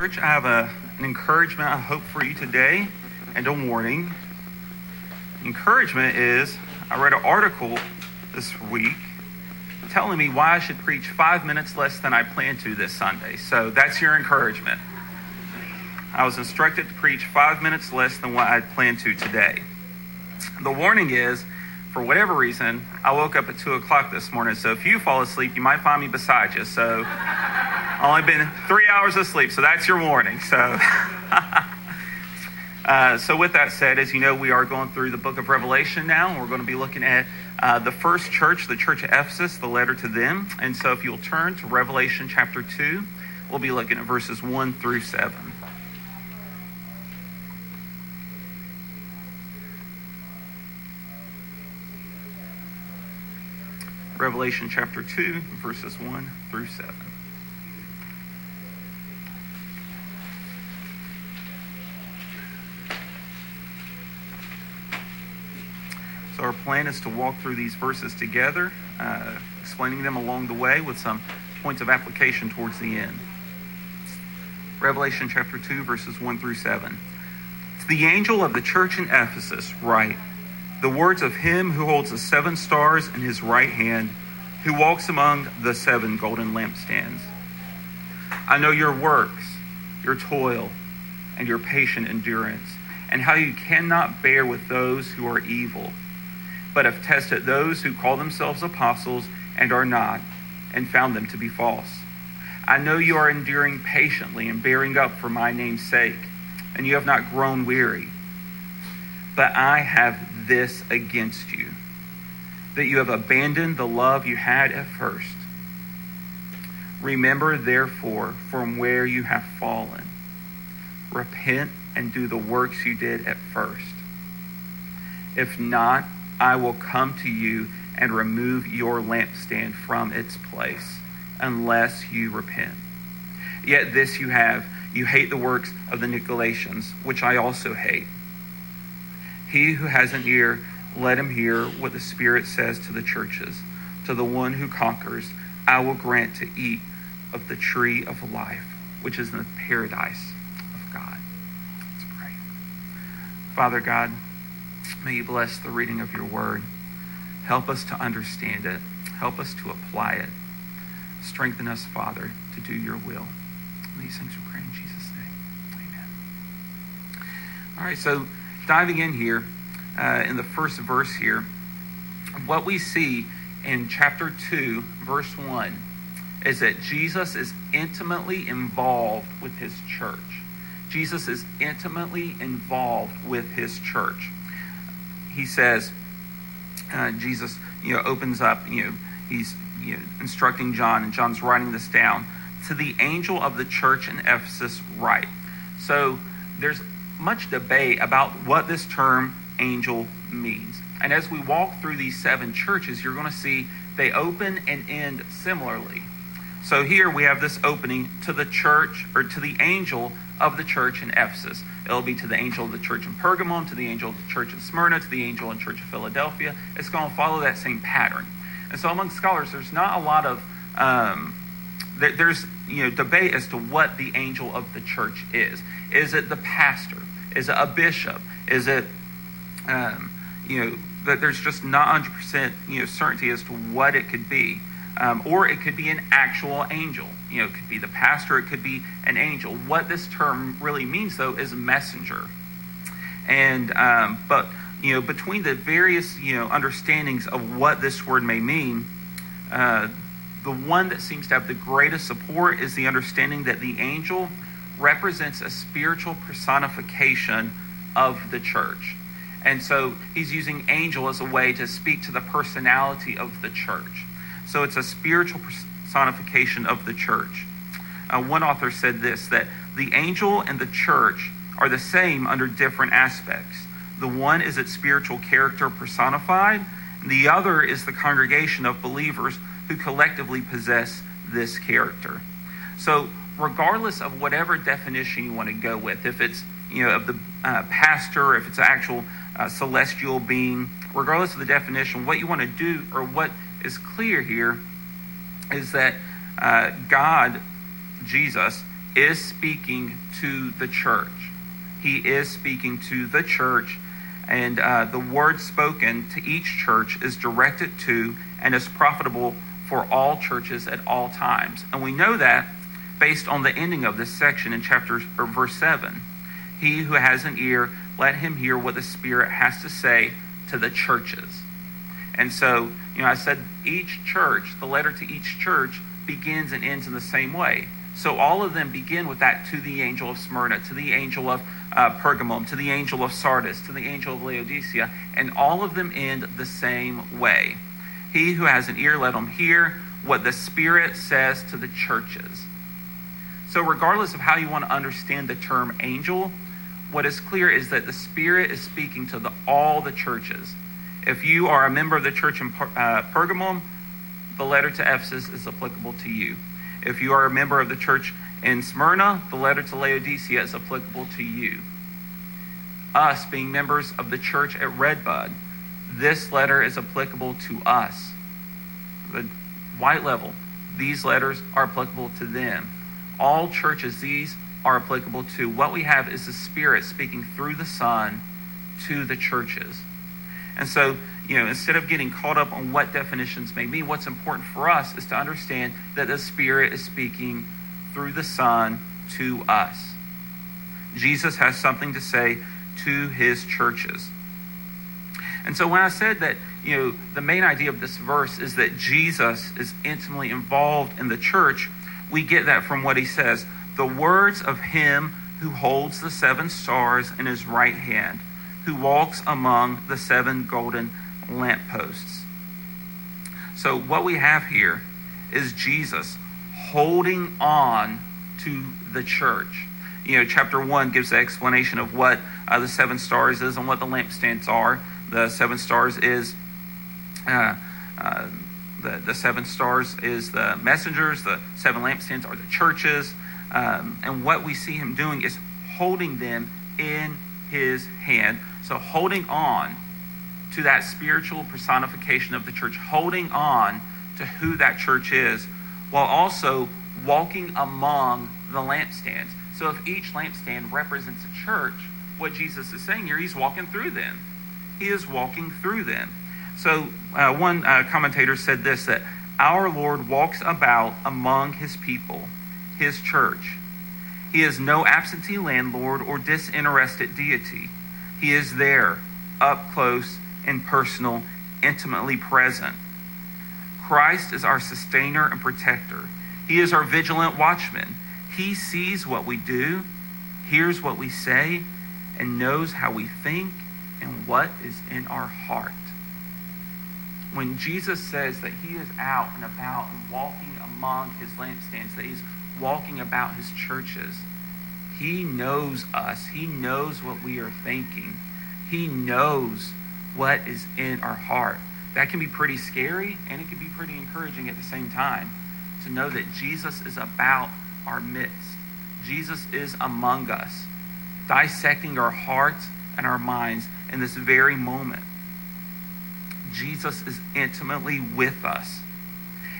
Church, I have a, an encouragement I hope for you today and a warning. Encouragement is I read an article this week telling me why I should preach five minutes less than I planned to this Sunday. So that's your encouragement. I was instructed to preach five minutes less than what I planned to today. The warning is, for whatever reason, I woke up at 2 o'clock this morning. So if you fall asleep, you might find me beside you. So only been three hours of sleep. So that's your warning. So. Uh, so, with that said, as you know, we are going through the book of Revelation now, and we're going to be looking at uh, the first church, the church of Ephesus, the letter to them. And so, if you'll turn to Revelation chapter 2, we'll be looking at verses 1 through 7. Revelation chapter 2, verses 1 through 7. So our plan is to walk through these verses together, uh, explaining them along the way with some points of application towards the end. Revelation chapter 2, verses 1 through 7. To the angel of the church in Ephesus, write the words of him who holds the seven stars in his right hand, who walks among the seven golden lampstands. I know your works, your toil, and your patient endurance, and how you cannot bear with those who are evil but have tested those who call themselves apostles and are not, and found them to be false. I know you are enduring patiently and bearing up for my name's sake, and you have not grown weary. But I have this against you that you have abandoned the love you had at first. Remember, therefore, from where you have fallen. Repent and do the works you did at first. If not, I will come to you and remove your lampstand from its place, unless you repent. Yet this you have you hate the works of the Nicolaitans, which I also hate. He who has an ear, let him hear what the Spirit says to the churches. To the one who conquers, I will grant to eat of the tree of life, which is in the paradise of God. Let's pray. Father God, May you bless the reading of your word. Help us to understand it. Help us to apply it. Strengthen us, Father, to do your will. These things we pray in Jesus' name. Amen. All right, so diving in here uh, in the first verse here, what we see in chapter 2, verse 1, is that Jesus is intimately involved with his church. Jesus is intimately involved with his church he says, uh, Jesus, you know, opens up, you know, he's you know, instructing John, and John's writing this down. To the angel of the church in Ephesus, write. So there's much debate about what this term angel means. And as we walk through these seven churches, you're going to see they open and end similarly. So here we have this opening to the church or to the angel of the church in Ephesus. It'll be to the angel of the church in Pergamum, to the angel of the church in Smyrna, to the angel in church of Philadelphia. It's going to follow that same pattern. And so among scholars, there's not a lot of um, there's you know debate as to what the angel of the church is. Is it the pastor? Is it a bishop? Is it um, you know that there's just not 100 percent you know certainty as to what it could be, um, or it could be an actual angel you know, it could be the pastor, it could be an angel. What this term really means, though, is messenger. And um, but you know, between the various you know understandings of what this word may mean, uh, the one that seems to have the greatest support is the understanding that the angel represents a spiritual personification of the church. And so he's using angel as a way to speak to the personality of the church. So it's a spiritual personification of the church. Uh, one author said this that the angel and the church are the same under different aspects. The one is its spiritual character personified, the other is the congregation of believers who collectively possess this character. So, regardless of whatever definition you want to go with, if it's you know of the uh, pastor, if it's an actual uh, celestial being, regardless of the definition, what you want to do or what is clear here is that uh, God, Jesus, is speaking to the church. He is speaking to the church, and uh, the word spoken to each church is directed to and is profitable for all churches at all times. And we know that based on the ending of this section in chapter or verse 7. He who has an ear, let him hear what the Spirit has to say to the churches. And so, you know, I said each church, the letter to each church begins and ends in the same way. So all of them begin with that to the angel of Smyrna, to the angel of uh, Pergamum, to the angel of Sardis, to the angel of Laodicea, and all of them end the same way. He who has an ear, let him hear what the Spirit says to the churches. So, regardless of how you want to understand the term angel, what is clear is that the Spirit is speaking to the, all the churches. If you are a member of the church in uh, Pergamum, the letter to Ephesus is applicable to you. If you are a member of the church in Smyrna, the letter to Laodicea is applicable to you. Us being members of the church at Redbud, this letter is applicable to us. The white level, these letters are applicable to them. All churches, these are applicable to. What we have is the Spirit speaking through the Son to the churches. And so, you know, instead of getting caught up on what definitions may mean, what's important for us is to understand that the Spirit is speaking through the Son to us. Jesus has something to say to his churches. And so when I said that, you know, the main idea of this verse is that Jesus is intimately involved in the church, we get that from what he says. The words of him who holds the seven stars in his right hand, who walks among the seven golden lampposts. So what we have here is Jesus holding on to the church. You know, chapter 1 gives the explanation of what uh, the seven stars is and what the lampstands are the seven stars is uh, uh, the, the seven stars is the messengers, the seven lampstands are the churches. Um, and what we see him doing is holding them in his hand. So holding on to that spiritual personification of the church, holding on to who that church is, while also walking among the lampstands. So if each lampstand represents a church, what Jesus is saying here, he's walking through them he is walking through them. So, uh, one uh, commentator said this that our Lord walks about among his people, his church. He is no absentee landlord or disinterested deity. He is there, up close and personal, intimately present. Christ is our sustainer and protector. He is our vigilant watchman. He sees what we do, hears what we say, and knows how we think and what is in our heart. When Jesus says that he is out and about and walking among his lampstands, that he's walking about his churches, he knows us. He knows what we are thinking. He knows what is in our heart. That can be pretty scary and it can be pretty encouraging at the same time to know that Jesus is about our midst. Jesus is among us, dissecting our hearts and our minds in this very moment. Jesus is intimately with us.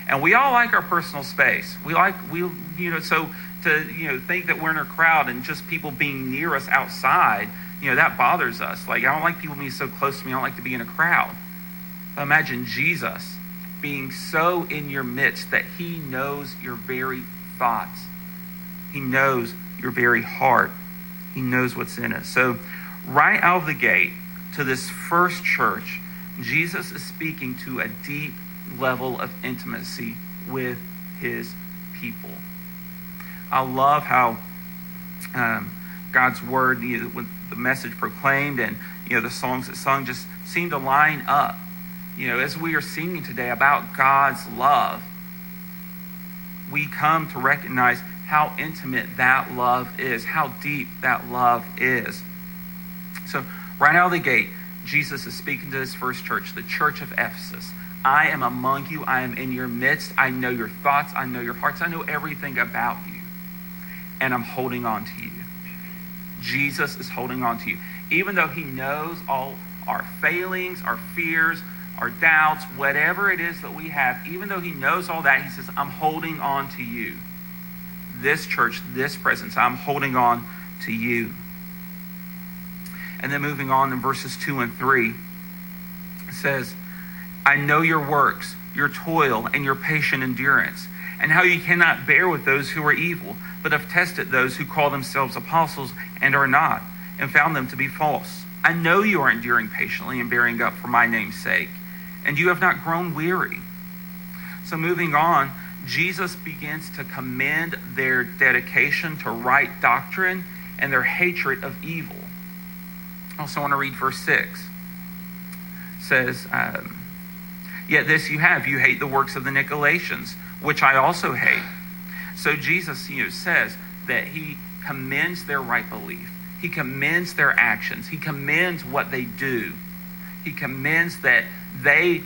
And we all like our personal space. We like we you know so to you know think that we're in a crowd and just people being near us outside, you know, that bothers us. Like I don't like people being so close to me. I don't like to be in a crowd. But imagine Jesus being so in your midst that he knows your very thoughts. He knows your very heart. He knows what's in it. So right out of the gate, to this first church, Jesus is speaking to a deep level of intimacy with his people. I love how um, God's word, you know, with the message proclaimed and you know the songs that sung just seem to line up. You know, as we are singing today about God's love, we come to recognize how intimate that love is, how deep that love is. So Right out of the gate, Jesus is speaking to his first church, the church of Ephesus. I am among you. I am in your midst. I know your thoughts. I know your hearts. I know everything about you. And I'm holding on to you. Jesus is holding on to you. Even though he knows all our failings, our fears, our doubts, whatever it is that we have, even though he knows all that, he says, I'm holding on to you. this church, this presence. I'm holding on to you. And then moving on in verses 2 and 3, it says, I know your works, your toil, and your patient endurance, and how you cannot bear with those who are evil, but have tested those who call themselves apostles and are not, and found them to be false. I know you are enduring patiently and bearing up for my name's sake, and you have not grown weary. So, moving on, Jesus begins to commend their dedication to right doctrine and their hatred of evil. I also want to read verse 6. It says, um, Yet this you have, you hate the works of the Nicolaitans, which I also hate. So Jesus you know, says that he commends their right belief. He commends their actions. He commends what they do. He commends that they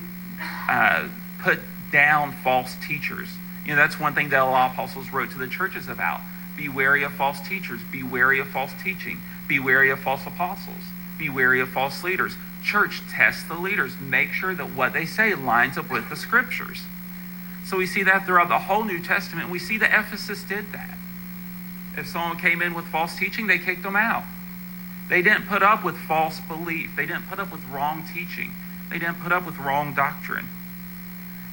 uh, put down false teachers. You know, that's one thing that a lot of apostles wrote to the churches about. Be wary of false teachers. Be wary of false teaching. Be wary of false apostles. Be wary of false leaders. Church, test the leaders. Make sure that what they say lines up with the scriptures. So we see that throughout the whole New Testament. We see that Ephesus did that. If someone came in with false teaching, they kicked them out. They didn't put up with false belief. They didn't put up with wrong teaching. They didn't put up with wrong doctrine.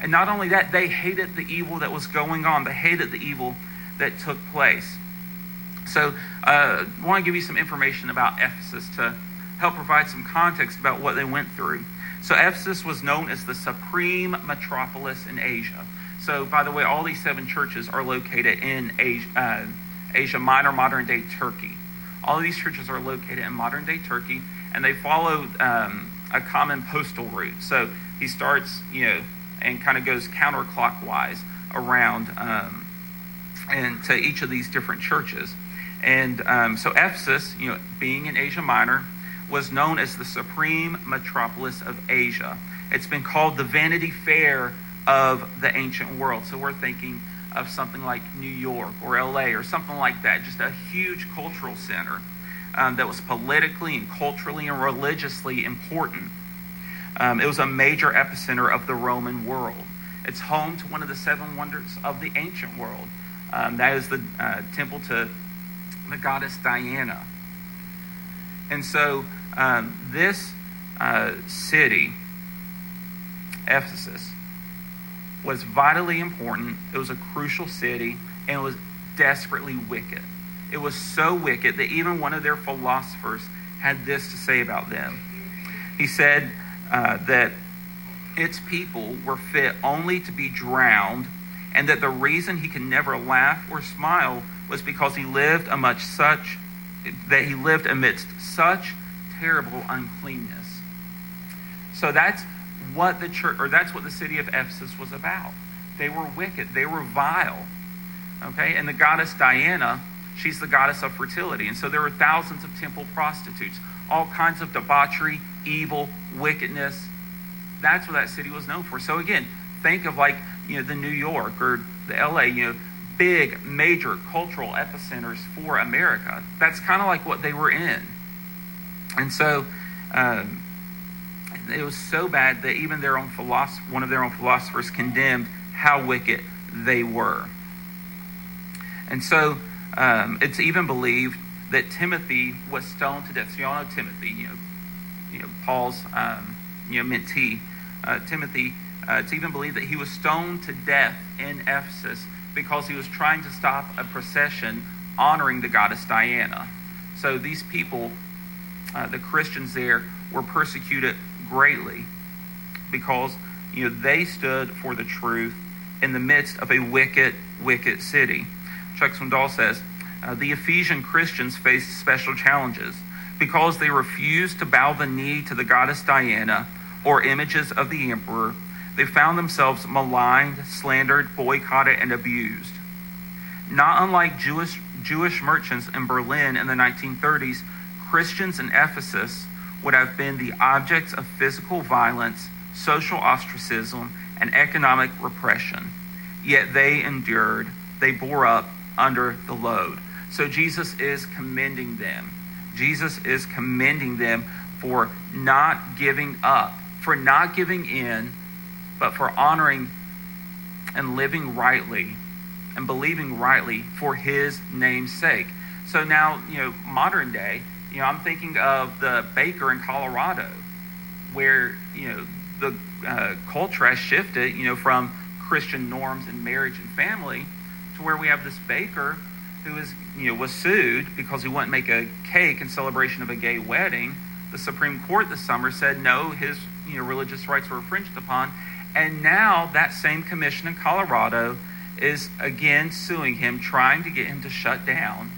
And not only that, they hated the evil that was going on, they hated the evil that took place. So, uh, I want to give you some information about Ephesus to help provide some context about what they went through. So, Ephesus was known as the supreme metropolis in Asia. So, by the way, all these seven churches are located in Asia, uh, Asia Minor, modern day Turkey. All of these churches are located in modern day Turkey, and they follow um, a common postal route. So, he starts, you know, and kind of goes counterclockwise around um, and to each of these different churches. And um, so Ephesus, you know, being in Asia Minor, was known as the supreme metropolis of Asia. It's been called the Vanity Fair of the ancient world. So we're thinking of something like New York or LA or something like that, just a huge cultural center um, that was politically and culturally and religiously important. Um, it was a major epicenter of the Roman world. It's home to one of the seven wonders of the ancient world. Um, that is the uh, temple to the goddess Diana. And so um, this uh, city, Ephesus, was vitally important. It was a crucial city, and it was desperately wicked. It was so wicked that even one of their philosophers had this to say about them. He said, uh, that its people were fit only to be drowned, and that the reason he could never laugh or smile was because he lived amidst such that he lived amidst such terrible uncleanness. So that's what the church, or that's what the city of Ephesus was about. They were wicked. They were vile. Okay, and the goddess Diana, she's the goddess of fertility, and so there were thousands of temple prostitutes, all kinds of debauchery, evil, wickedness. That's what that city was known for. So again, think of like, you know, the New York or the LA, you know, big, major cultural epicenters for America. That's kind of like what they were in. And so um, it was so bad that even their own philosopher, one of their own philosophers condemned how wicked they were. And so um, it's even believed that Timothy was stoned to death. So you all know Timothy, you know, you know Paul's um, you know mentee, uh, Timothy. Uh, it's even believed that he was stoned to death in Ephesus because he was trying to stop a procession honoring the goddess Diana. So these people, uh, the Christians there, were persecuted greatly because you know they stood for the truth in the midst of a wicked, wicked city. Chuck Swindoll says uh, the Ephesian Christians faced special challenges because they refused to bow the knee to the goddess Diana or images of the emperor, they found themselves maligned, slandered, boycotted, and abused. Not unlike Jewish, Jewish merchants in Berlin in the 1930s, Christians in Ephesus would have been the objects of physical violence, social ostracism, and economic repression. Yet they endured, they bore up under the load. So Jesus is commending them Jesus is commending them for not giving up, for not giving in, but for honoring and living rightly and believing rightly for his name's sake. So now, you know, modern day, you know, I'm thinking of the baker in Colorado, where, you know, the uh, culture has shifted, you know, from Christian norms and marriage and family to where we have this baker who is, you know, was sued because he wouldn't make a cake in celebration of a gay wedding. The Supreme Court this summer said no, his, you know, religious rights were infringed upon. And now that same commission in Colorado is again suing him, trying to get him to shut down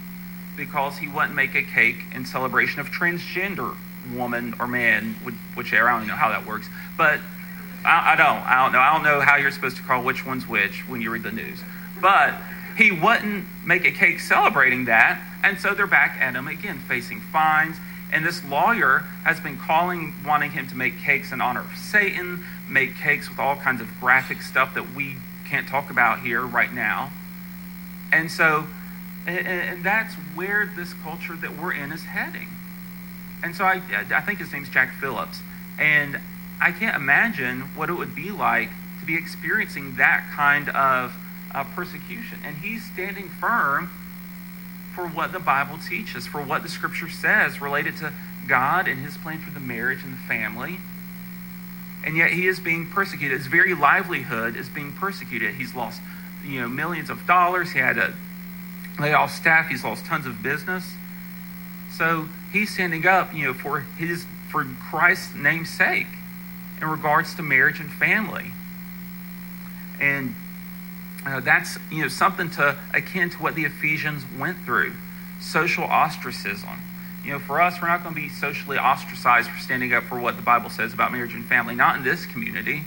because he wouldn't make a cake in celebration of transgender woman or man, whichever. I don't know how that works, but I, I, don't. I don't know. I don't know how you're supposed to call which one's which when you read the news. But he wouldn't make a cake celebrating that, and so they're back at him again, facing fines. And this lawyer has been calling, wanting him to make cakes in honor of Satan, make cakes with all kinds of graphic stuff that we can't talk about here right now. And so, and, that's where this culture that we're in is heading. And so I, I think his name's Jack Phillips. And I can't imagine what it would be like to be experiencing that kind of uh, persecution. And he's standing firm for what the Bible teaches, for what the Scripture says related to God and his plan for the marriage and the family. And yet he is being persecuted. His very livelihood is being persecuted. He's lost, you know, millions of dollars. He had to lay off staff. He's lost tons of business. So he's standing up, you know, for his for Christ's name's sake in regards to marriage and family. And uh, that's you know something to akin to what the Ephesians went through, social ostracism. You know, for us, we're not going to be socially ostracized for standing up for what the Bible says about marriage and family. Not in this community,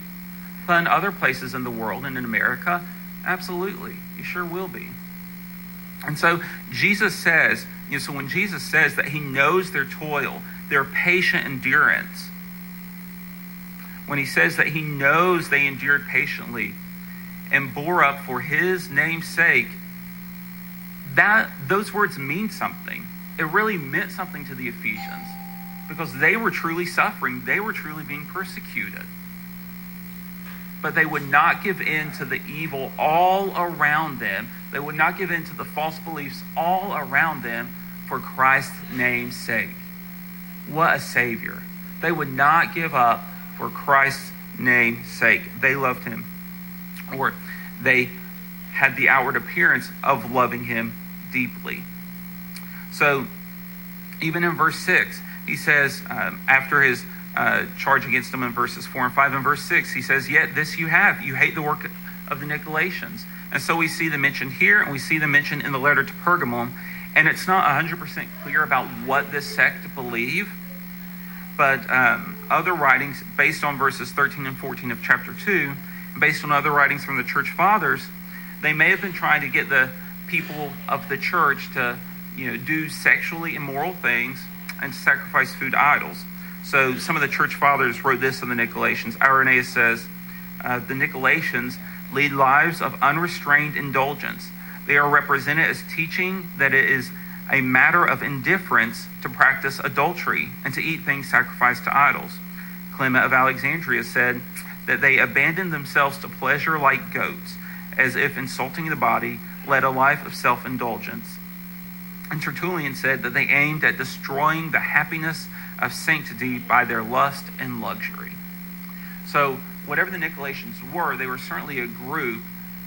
but in other places in the world and in America, absolutely, you sure will be. And so Jesus says, you know, so when Jesus says that He knows their toil, their patient endurance, when He says that He knows they endured patiently and bore up for his name's sake, that those words mean something. It really meant something to the Ephesians because they were truly suffering, they were truly being persecuted. But they would not give in to the evil all around them. They would not give in to the false beliefs all around them for Christ's name's sake. What a Savior. They would not give up for Christ's name's sake. They loved him or they had the outward appearance of loving him deeply. So, even in verse 6, he says, um, after his uh, charge against them in verses 4 and 5, in verse 6, he says, Yet this you have, you hate the work of the Nicolaitans. And so we see them mentioned here, and we see them mentioned in the letter to Pergamum. And it's not 100% clear about what this sect believe, but um, other writings, based on verses 13 and 14 of chapter 2, based on other writings from the church fathers, they may have been trying to get the people of the church to, you know, do sexually immoral things and sacrifice food to idols. So some of the church fathers wrote this in the Nicolaitans. Irenaeus says, uh, the Nicolaitans lead lives of unrestrained indulgence. They are represented as teaching that it is a matter of indifference to practice adultery and to eat things sacrificed to idols. Clement of Alexandria said, that they abandoned themselves to pleasure like goats, as if insulting the body, led a life of self indulgence. And Tertullian said that they aimed at destroying the happiness of sanctity by their lust and luxury. So, whatever the Nicolaitans were, they were certainly a group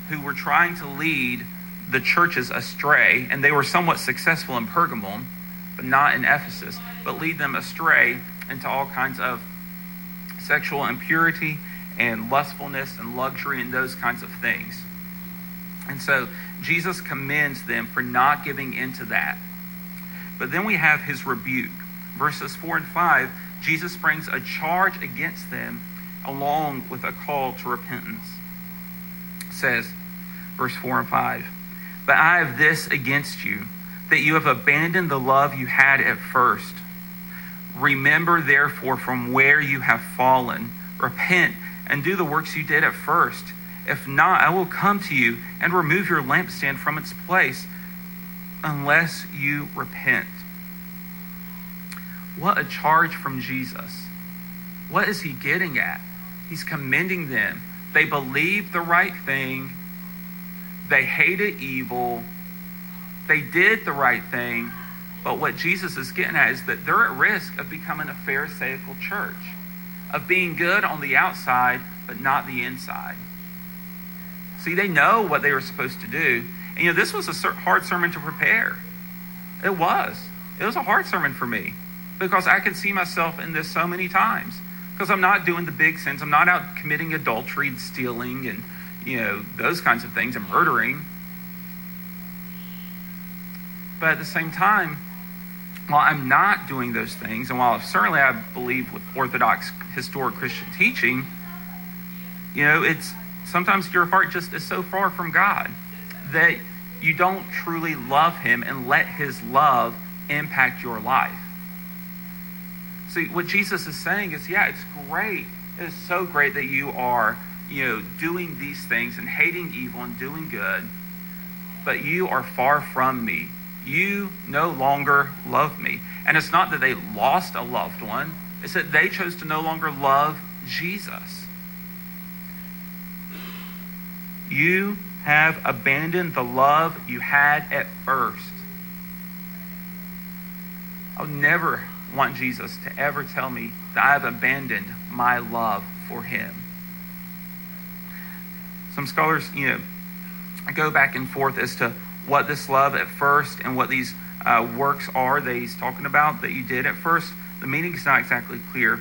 who were trying to lead the churches astray, and they were somewhat successful in Pergamum, but not in Ephesus, but lead them astray into all kinds of sexual impurity and lustfulness and luxury and those kinds of things. And so Jesus commends them for not giving into that. But then we have his rebuke. Verses 4 and 5, Jesus brings a charge against them along with a call to repentance. It says, verse 4 and 5, But I have this against you, that you have abandoned the love you had at first. Remember, therefore, from where you have fallen. Repent and do the works you did at first. If not, I will come to you and remove your lampstand from its place unless you repent. What a charge from Jesus. What is he getting at? He's commending them. They believed the right thing. They hated evil. They did the right thing. But what Jesus is getting at is that they're at risk of becoming a Pharisaical church, of being good on the outside, but not the inside. See, they know what they were supposed to do. And, you know, this was a hard sermon to prepare. It was. It was a hard sermon for me because I can see myself in this so many times because I'm not doing the big sins. I'm not out committing adultery and stealing and, you know, those kinds of things and murdering. But at the same time, while I'm not doing those things, and while certainly I believe with Orthodox historic Christian teaching, you know, it's sometimes your heart just is so far from God that you don't truly love Him and let His love impact your life. See, what Jesus is saying is, yeah, it's great. It is so great that you are, you know, doing these things and hating evil and doing good, but you are far from me. You no longer love me. And it's not that they lost a loved one, it's that they chose to no longer love Jesus. You have abandoned the love you had at first. I'll never want Jesus to ever tell me that I have abandoned my love for him. Some scholars, you know, go back and forth as to what this love at first and what these uh, works are that he's talking about that you did at first. The meaning is not exactly clear.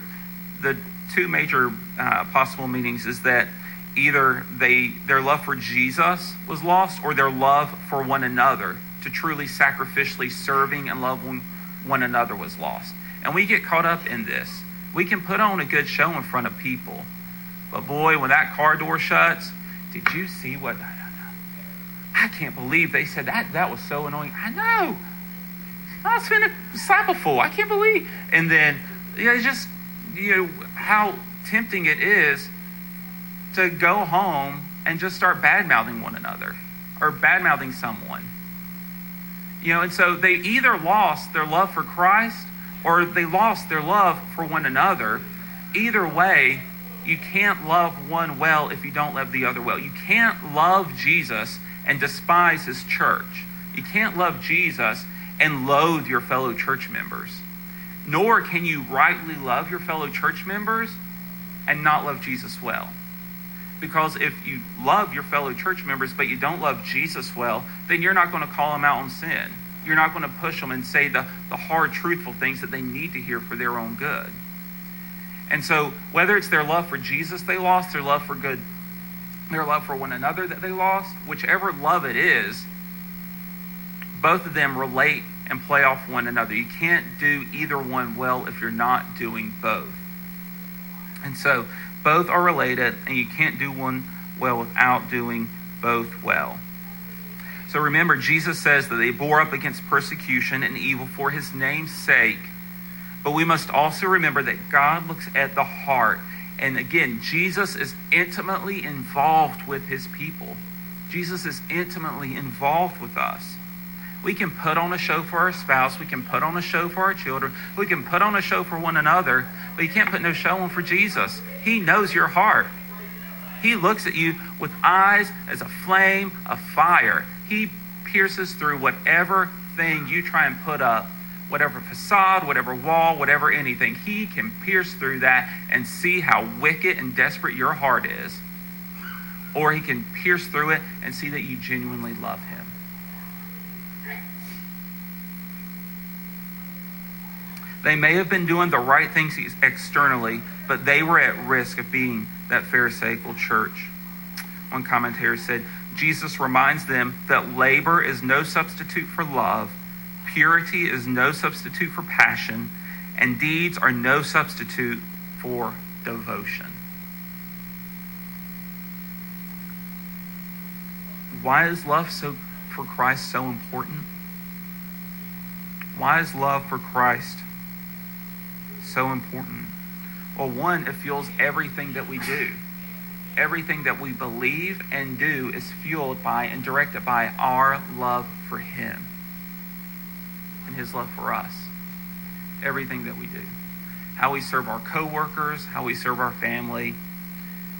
The two major uh, possible meanings is that either they their love for Jesus was lost or their love for one another to truly sacrificially serving and loving one another was lost. And we get caught up in this. We can put on a good show in front of people. But boy, when that car door shuts, did you see what I can't believe they said that. That was so annoying. I know. I was been a discipleful. I can't believe. And then, you know, just, you know, how tempting it is to go home and just start bad mouthing one another or bad mouthing someone. You know, and so they either lost their love for Christ or they lost their love for one another. Either way, you can't love one well if you don't love the other well. You can't love Jesus and despise his church. You can't love Jesus and loathe your fellow church members. Nor can you rightly love your fellow church members and not love Jesus well. Because if you love your fellow church members but you don't love Jesus well, then you're not going to call them out on sin. You're not going to push them and say the, the hard, truthful things that they need to hear for their own good. And so, whether it's their love for Jesus they lost, their love for good, their love for one another that they lost, whichever love it is, both of them relate and play off one another. You can't do either one well if you're not doing both. And so, both are related, and you can't do one well without doing both well. So remember, Jesus says that they bore up against persecution and evil for his name's sake. But we must also remember that God looks at the heart. And again, Jesus is intimately involved with his people. Jesus is intimately involved with us. We can put on a show for our spouse. We can put on a show for our children. We can put on a show for one another. But you can't put no show on for Jesus. He knows your heart. He looks at you with eyes as a flame of fire. He pierces through whatever thing you try and put up, whatever facade, whatever wall, whatever anything. He can pierce through that and see how wicked and desperate your heart is. Or he can pierce through it and see that you genuinely love him. They may have been doing the right things externally, but they were at risk of being that Pharisaical church. One commentator said, Jesus reminds them that labor is no substitute for love, purity is no substitute for passion, and deeds are no substitute for devotion. Why is love so for Christ so important? Why is love for Christ so important? Well, one, it fuels everything that we do everything that we believe and do is fueled by and directed by our love for Him His love for us. Everything that we do. How we serve our coworkers, how we serve our family,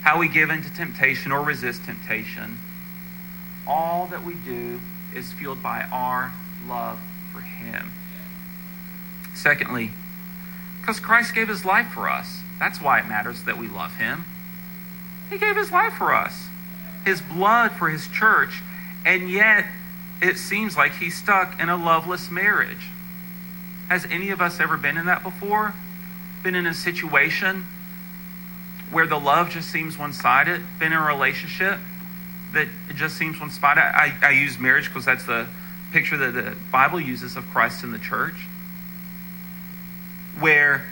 how we give into temptation or resist temptation. all that we do is fueled by our love for Him. Secondly, because Christ gave His life for us. That's why it matters that we love Him. He gave His life for us, His blood for His church, and yet it seems like He's stuck in a loveless marriage. Has any of us ever been in that before? Been in a situation where the love just seems one sided? Been in a relationship that it just seems one sided? I, I use marriage because that's the picture that the Bible uses of Christ in the church. Where,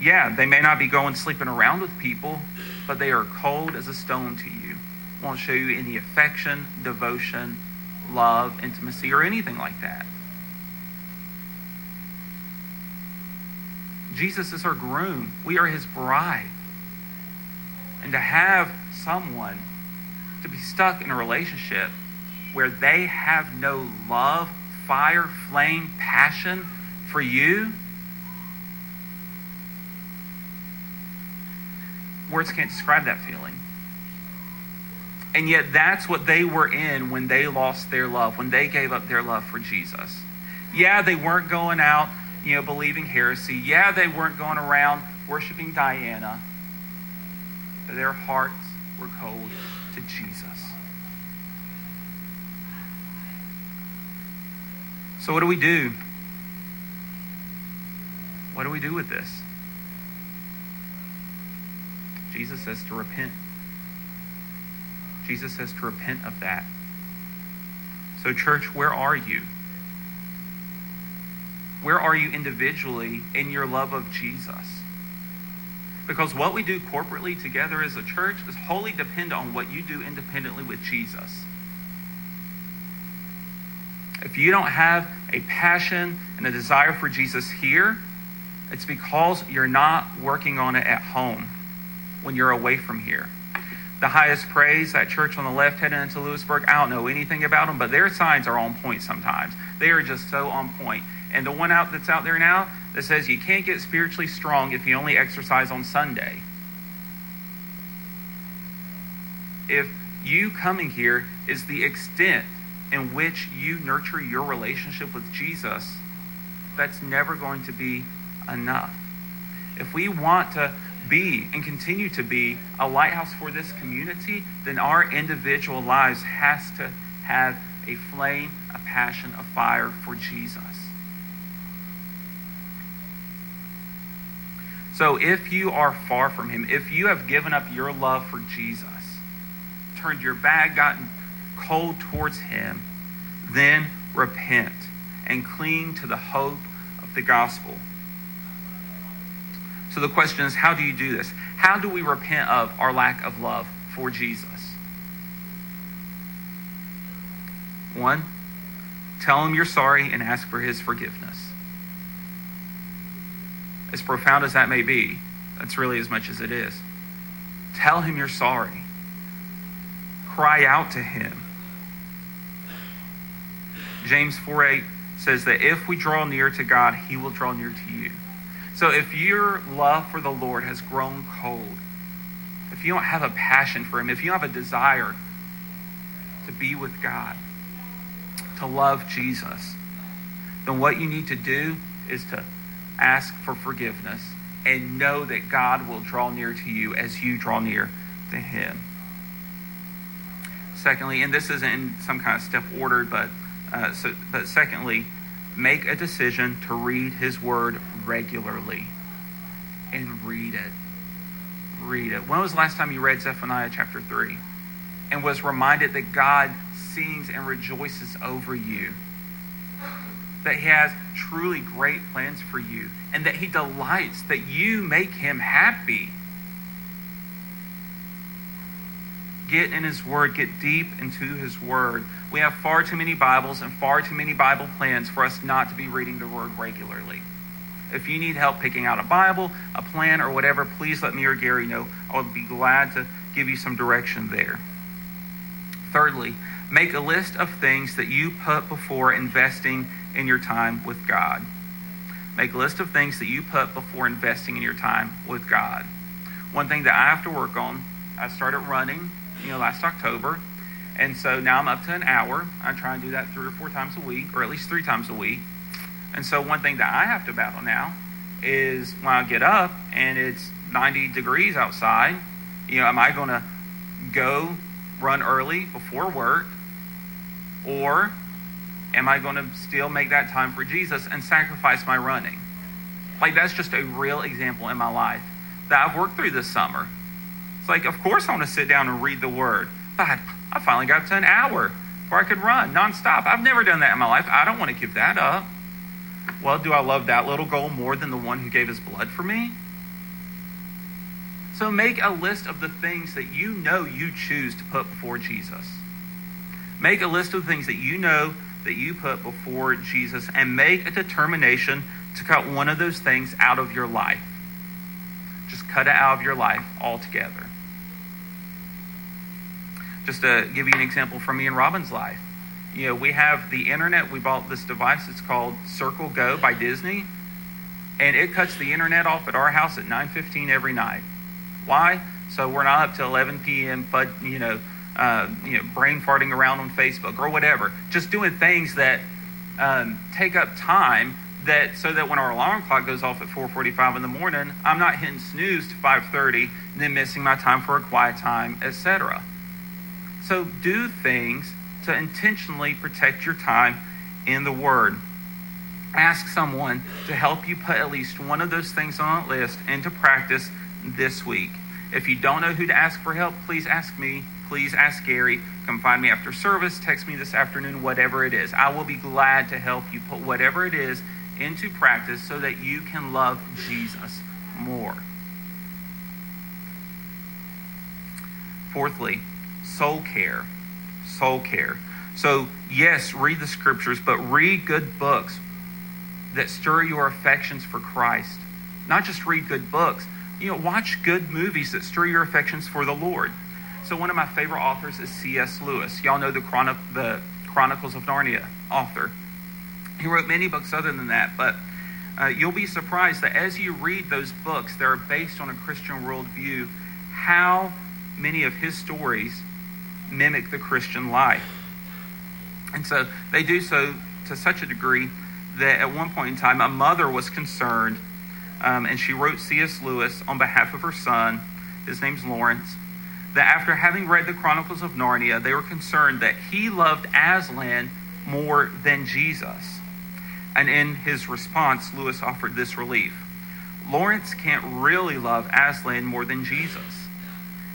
yeah, they may not be going sleeping around with people, but they are cold as a stone to you. Won't show you any affection, devotion, love, intimacy, or anything like that. Jesus is our groom. We are his bride. And to have someone to be stuck in a relationship where they have no love, fire, flame, passion for you, words can't describe that feeling. And yet, that's what they were in when they lost their love, when they gave up their love for Jesus. Yeah, they weren't going out, you know, believing heresy. Yeah, they weren't going around worshiping Diana. But their hearts were cold to Jesus. So, what do we do? What do we do with this? Jesus says to repent. Jesus says to repent of that. So, church, where are you? Where are you individually in your love of Jesus? Because what we do corporately together as a church is wholly dependent on what you do independently with Jesus. If you don't have a passion and a desire for Jesus here, it's because you're not working on it at home when you're away from here the highest praise, that church on the left heading into Lewisburg, I don't know anything about them, but their signs are on point sometimes. They are just so on point. And the one out that's out there now that says you can't get spiritually strong if you only exercise on Sunday. If you coming here is the extent in which you nurture your relationship with Jesus, that's never going to be enough. If we want to be and continue to be a lighthouse for this community, then our individual lives has to have a flame, a passion, a fire for Jesus. So if you are far from him, if you have given up your love for Jesus, turned your back, gotten cold towards him, then repent and cling to the hope of the gospel. So the question is, how do you do this? How do we repent of our lack of love for Jesus? One, tell him you're sorry and ask for his forgiveness. As profound as that may be, that's really as much as it is. Tell him you're sorry. Cry out to him. James 4 8 says that if we draw near to God, he will draw near to you. So if your love for the Lord has grown cold, if you don't have a passion for Him, if you don't have a desire to be with God, to love Jesus, then what you need to do is to ask for forgiveness and know that God will draw near to you as you draw near to Him. Secondly, and this isn't in some kind of step ordered, but uh, so, but secondly, make a decision to read His Word regularly and read it. Read it. When was the last time you read Zephaniah chapter 3 and was reminded that God sings and rejoices over you? That He has truly great plans for you and that He delights that you make Him happy. Get in His Word, get deep into His Word. We have far too many Bibles and far too many Bible plans for us not to be reading the Word regularly. If you need help picking out a Bible, a plan, or whatever, please let me or Gary know. I would be glad to give you some direction there. Thirdly, make a list of things that you put before investing in your time with God. Make a list of things that you put before investing in your time with God. One thing that I have to work on, I started running, you know, last October, And so now I'm up to an hour. I try and do that three or four times a week, or at least three times a week. And so one thing that I have to battle now is when I get up and it's 90 degrees outside, you know, am I going to go run early before work? Or am I going to still make that time for Jesus and sacrifice my running? Like, that's just a real example in my life that I've worked through this summer. It's like, of course, I want to sit down and read the Word. But I finally got to an hour where I could run nonstop. I've never done that in my life. I don't want to give that up. Well, do I love that little goal more than the one who gave his blood for me? So make a list of the things that you know you choose to put before Jesus. Make a list of the things that you know that you put before Jesus and make a determination to cut one of those things out of your life. Just cut it out of your life altogether. Just to give you an example from me and Robin's life. You know, we have the internet. We bought this device. It's called Circle Go by Disney. And it cuts the internet off at our house at 9.15 every night. Why? So we're not up to 11 p.m., but, you know, uh, you know, brain farting around on Facebook or whatever. Just doing things that um, take up time that so that when our alarm clock goes off at 4:45 in the morning, I'm not hitting snooze to 5:30 and then missing my time for a quiet time, etc. So do things to intentionally protect your time in the Word. Ask someone to help you put at least one of those things on a list into practice this week. If you don't know who to ask for help, please ask me. Please ask Gary. Come find me after service. Text me this afternoon, whatever it is. I will be glad to help you put whatever it is into practice so that you can love Jesus more. Fourthly, soul care. Soul care. So, yes, read the scriptures, but read good books that stir your affections for Christ. Not just read good books, you know, watch good movies that stir your affections for the Lord. So one of my favorite authors is C.S. Lewis. Y'all know the, the Chronicles of Narnia author. He wrote many books other than that, but uh, you'll be surprised that as you read those books that are based on a Christian worldview, how many of his stories mimic the Christian life. And so they do so to such a degree that at one point in time, a mother was concerned um, and she wrote C.S. Lewis on behalf of her son, his name's Lawrence, that after having read the Chronicles of Narnia, they were concerned that he loved Aslan more than Jesus. And in his response, Lewis offered this relief Lawrence can't really love Aslan more than Jesus,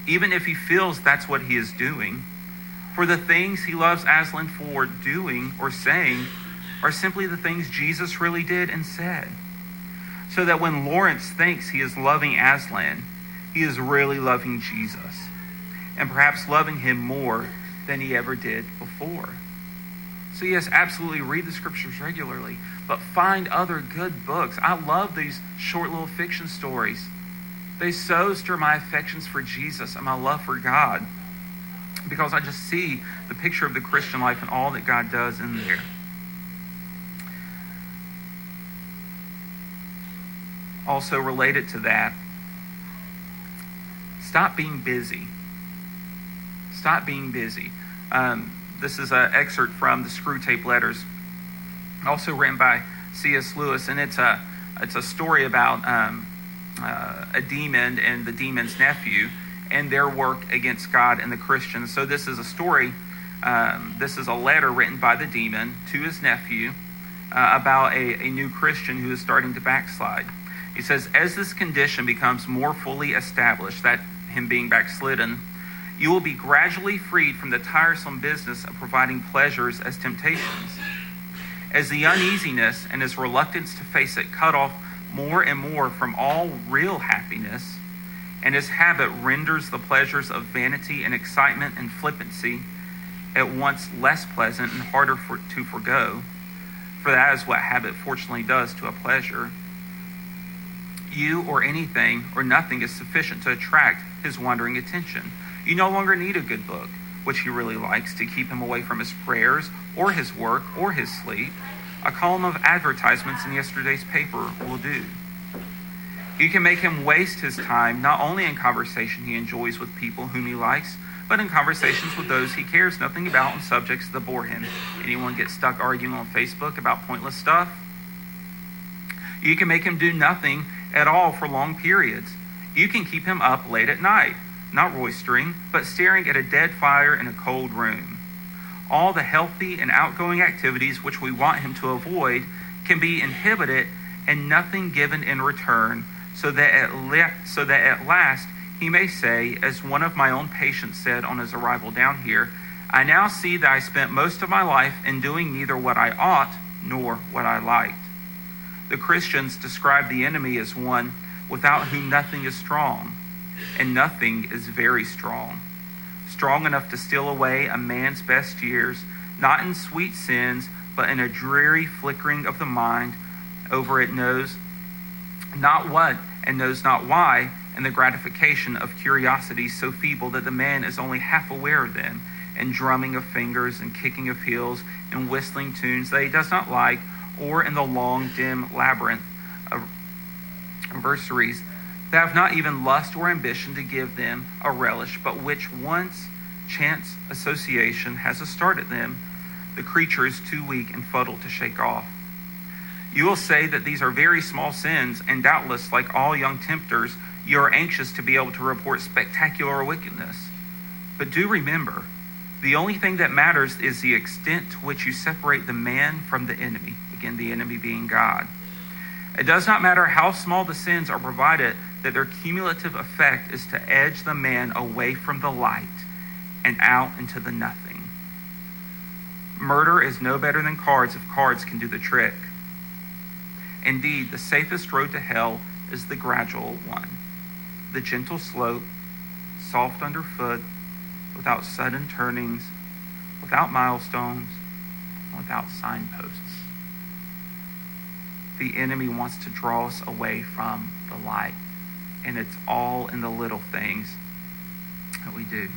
even if he feels that's what he is doing. For the things he loves Aslan for doing or saying are simply the things Jesus really did and said so that when Lawrence thinks he is loving Aslan, he is really loving Jesus, and perhaps loving him more than he ever did before. So, yes, absolutely read the scriptures regularly, but find other good books. I love these short little fiction stories. They so stir my affections for Jesus and my love for God because I just see the picture of the Christian life and all that God does in there. also related to that, stop being busy. Stop being busy. Um, this is an excerpt from the Screwtape Letters, also written by C.S. Lewis, and it's a it's a story about um, uh, a demon and the demon's nephew and their work against God and the Christians. So this is a story. Um, this is a letter written by the demon to his nephew uh, about a, a new Christian who is starting to backslide. He says, as this condition becomes more fully established, that him being backslidden, you will be gradually freed from the tiresome business of providing pleasures as temptations. As the uneasiness and his reluctance to face it cut off more and more from all real happiness, and his habit renders the pleasures of vanity and excitement and flippancy at once less pleasant and harder for, to forego, for that is what habit fortunately does to a pleasure you or anything or nothing is sufficient to attract his wandering attention. You no longer need a good book, which he really likes, to keep him away from his prayers or his work or his sleep. A column of advertisements in yesterday's paper will do. You can make him waste his time not only in conversation he enjoys with people whom he likes, but in conversations with those he cares nothing about on subjects that bore him. Anyone get stuck arguing on Facebook about pointless stuff? You can make him do nothing at all for long periods. You can keep him up late at night, not roistering, but staring at a dead fire in a cold room. All the healthy and outgoing activities which we want him to avoid can be inhibited and nothing given in return, so that at, le- so that at last he may say, as one of my own patients said on his arrival down here, I now see that I spent most of my life in doing neither what I ought nor what I liked. The Christians describe the enemy as one without whom nothing is strong, and nothing is very strong. Strong enough to steal away a man's best years, not in sweet sins, but in a dreary flickering of the mind over it knows not what and knows not why, and the gratification of curiosities so feeble that the man is only half aware of them, and drumming of fingers and kicking of heels and whistling tunes that he does not like, or in the long, dim labyrinth of versaries that have not even lust or ambition to give them a relish, but which once chance association has started them, the creature is too weak and fuddled to shake off. You will say that these are very small sins, and doubtless, like all young tempters, you are anxious to be able to report spectacular wickedness. But do remember, the only thing that matters is the extent to which you separate the man from the enemy. Again, the enemy being God. It does not matter how small the sins are, provided that their cumulative effect is to edge the man away from the light and out into the nothing. Murder is no better than cards if cards can do the trick. Indeed, the safest road to hell is the gradual one, the gentle slope, soft underfoot, without sudden turnings, without milestones, without signposts. The enemy wants to draw us away from the light, and it's all in the little things that we do.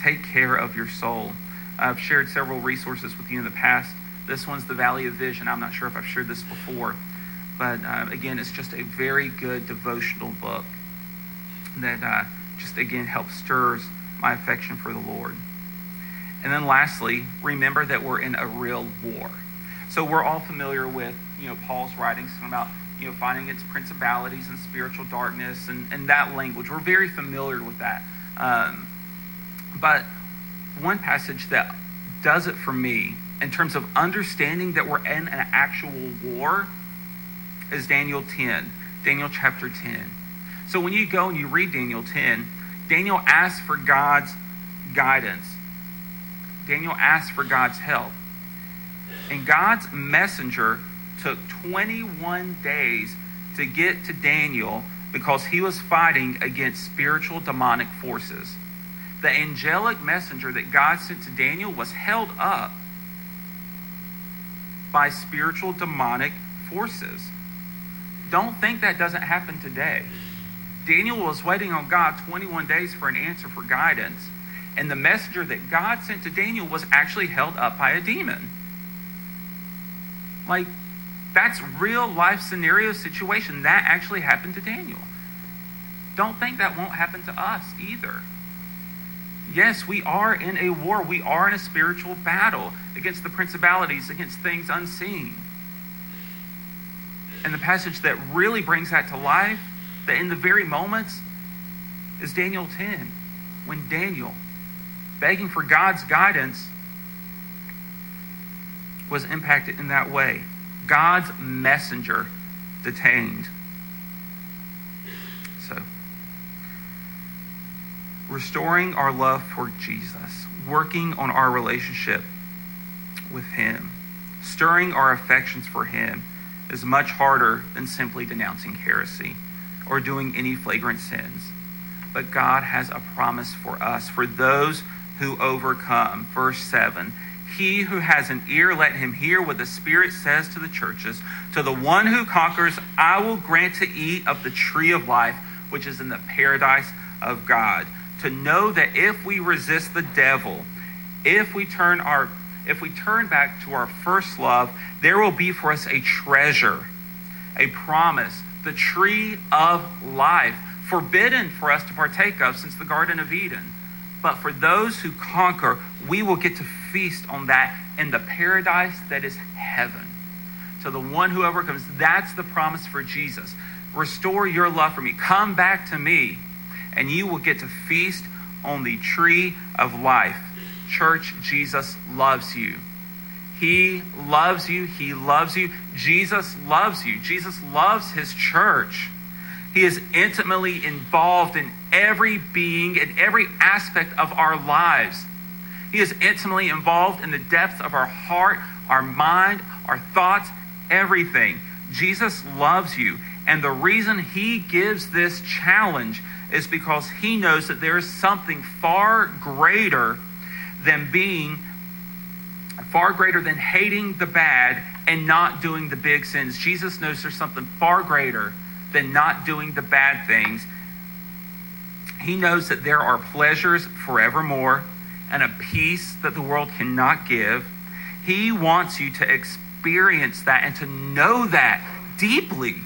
Take care of your soul. I've shared several resources with you in the past. This one's the Valley of Vision. I'm not sure if I've shared this before. But uh, again, it's just a very good devotional book that uh, just again helps stirs my affection for the Lord. And then lastly, remember that we're in a real war. So we're all familiar with, you know, Paul's writings about, you know, fighting against principalities and spiritual darkness and, and that language. We're very familiar with that. Um, but one passage that does it for me in terms of understanding that we're in an actual war is Daniel 10, Daniel chapter 10. So when you go and you read Daniel 10, Daniel asks for God's guidance. Daniel asks for God's help. And God's messenger took 21 days to get to Daniel because he was fighting against spiritual demonic forces. The angelic messenger that God sent to Daniel was held up by spiritual demonic forces. Don't think that doesn't happen today. Daniel was waiting on God 21 days for an answer for guidance, and the messenger that God sent to Daniel was actually held up by a demon. Like, that's real life scenario situation. That actually happened to Daniel. Don't think that won't happen to us either. Yes, we are in a war. We are in a spiritual battle against the principalities, against things unseen. And the passage that really brings that to life, that in the very moments, is Daniel 10, when Daniel, begging for God's guidance, was impacted in that way. God's messenger detained. So, restoring our love for Jesus, working on our relationship with Him, stirring our affections for Him is much harder than simply denouncing heresy or doing any flagrant sins. But God has a promise for us, for those who overcome. Verse 7 He who has an ear, let him hear what the Spirit says to the churches. To the one who conquers, I will grant to eat of the tree of life, which is in the paradise of God. To know that if we resist the devil, if we turn our if we turn back to our first love, there will be for us a treasure, a promise, the tree of life, forbidden for us to partake of since the Garden of Eden, But for those who conquer, we will get to feast on that in the paradise that is heaven. So the one who overcomes, that's the promise for Jesus. Restore your love for me. Come back to me, and you will get to feast on the tree of life. Church, Jesus loves you. He loves you. He loves you. Jesus loves you. Jesus loves his church. He is intimately involved in every being and every aspect of our lives. He is intimately involved in the depths of our heart, our mind, our thoughts, everything. Jesus loves you. And the reason he gives this challenge is because he knows that there is something far greater than being, far greater than hating the bad and not doing the big sins. Jesus knows there's something far greater than not doing the bad things. He knows that there are pleasures forevermore and a peace that the world cannot give. He wants you to experience that and to know that deeply.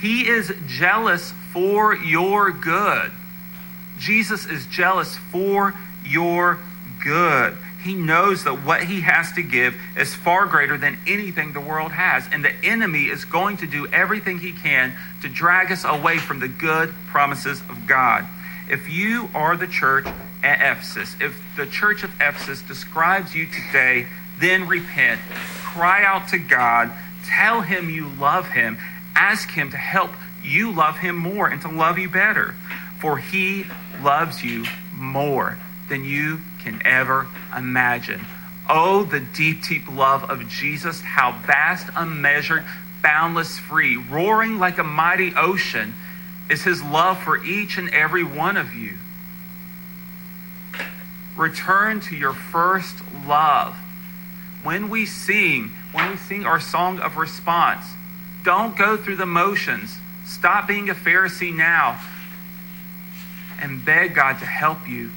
He is jealous for your good. Jesus is jealous for your good. He knows that what he has to give is far greater than anything the world has. And the enemy is going to do everything he can to drag us away from the good promises of God. If you are the church at Ephesus, if the church of Ephesus describes you today, then repent. Cry out to God. Tell him you love him. Ask him to help you love him more and to love you better. For he loves you more than you can ever imagine. Oh, the deep, deep love of Jesus, how vast, unmeasured, boundless, free, roaring like a mighty ocean is his love for each and every one of you. Return to your first love. When we sing, when we sing our song of response, don't go through the motions. Stop being a Pharisee now and beg God to help you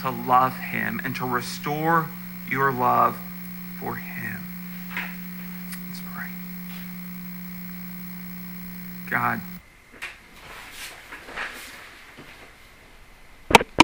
to love Him and to restore your love for Him. Let's pray. God,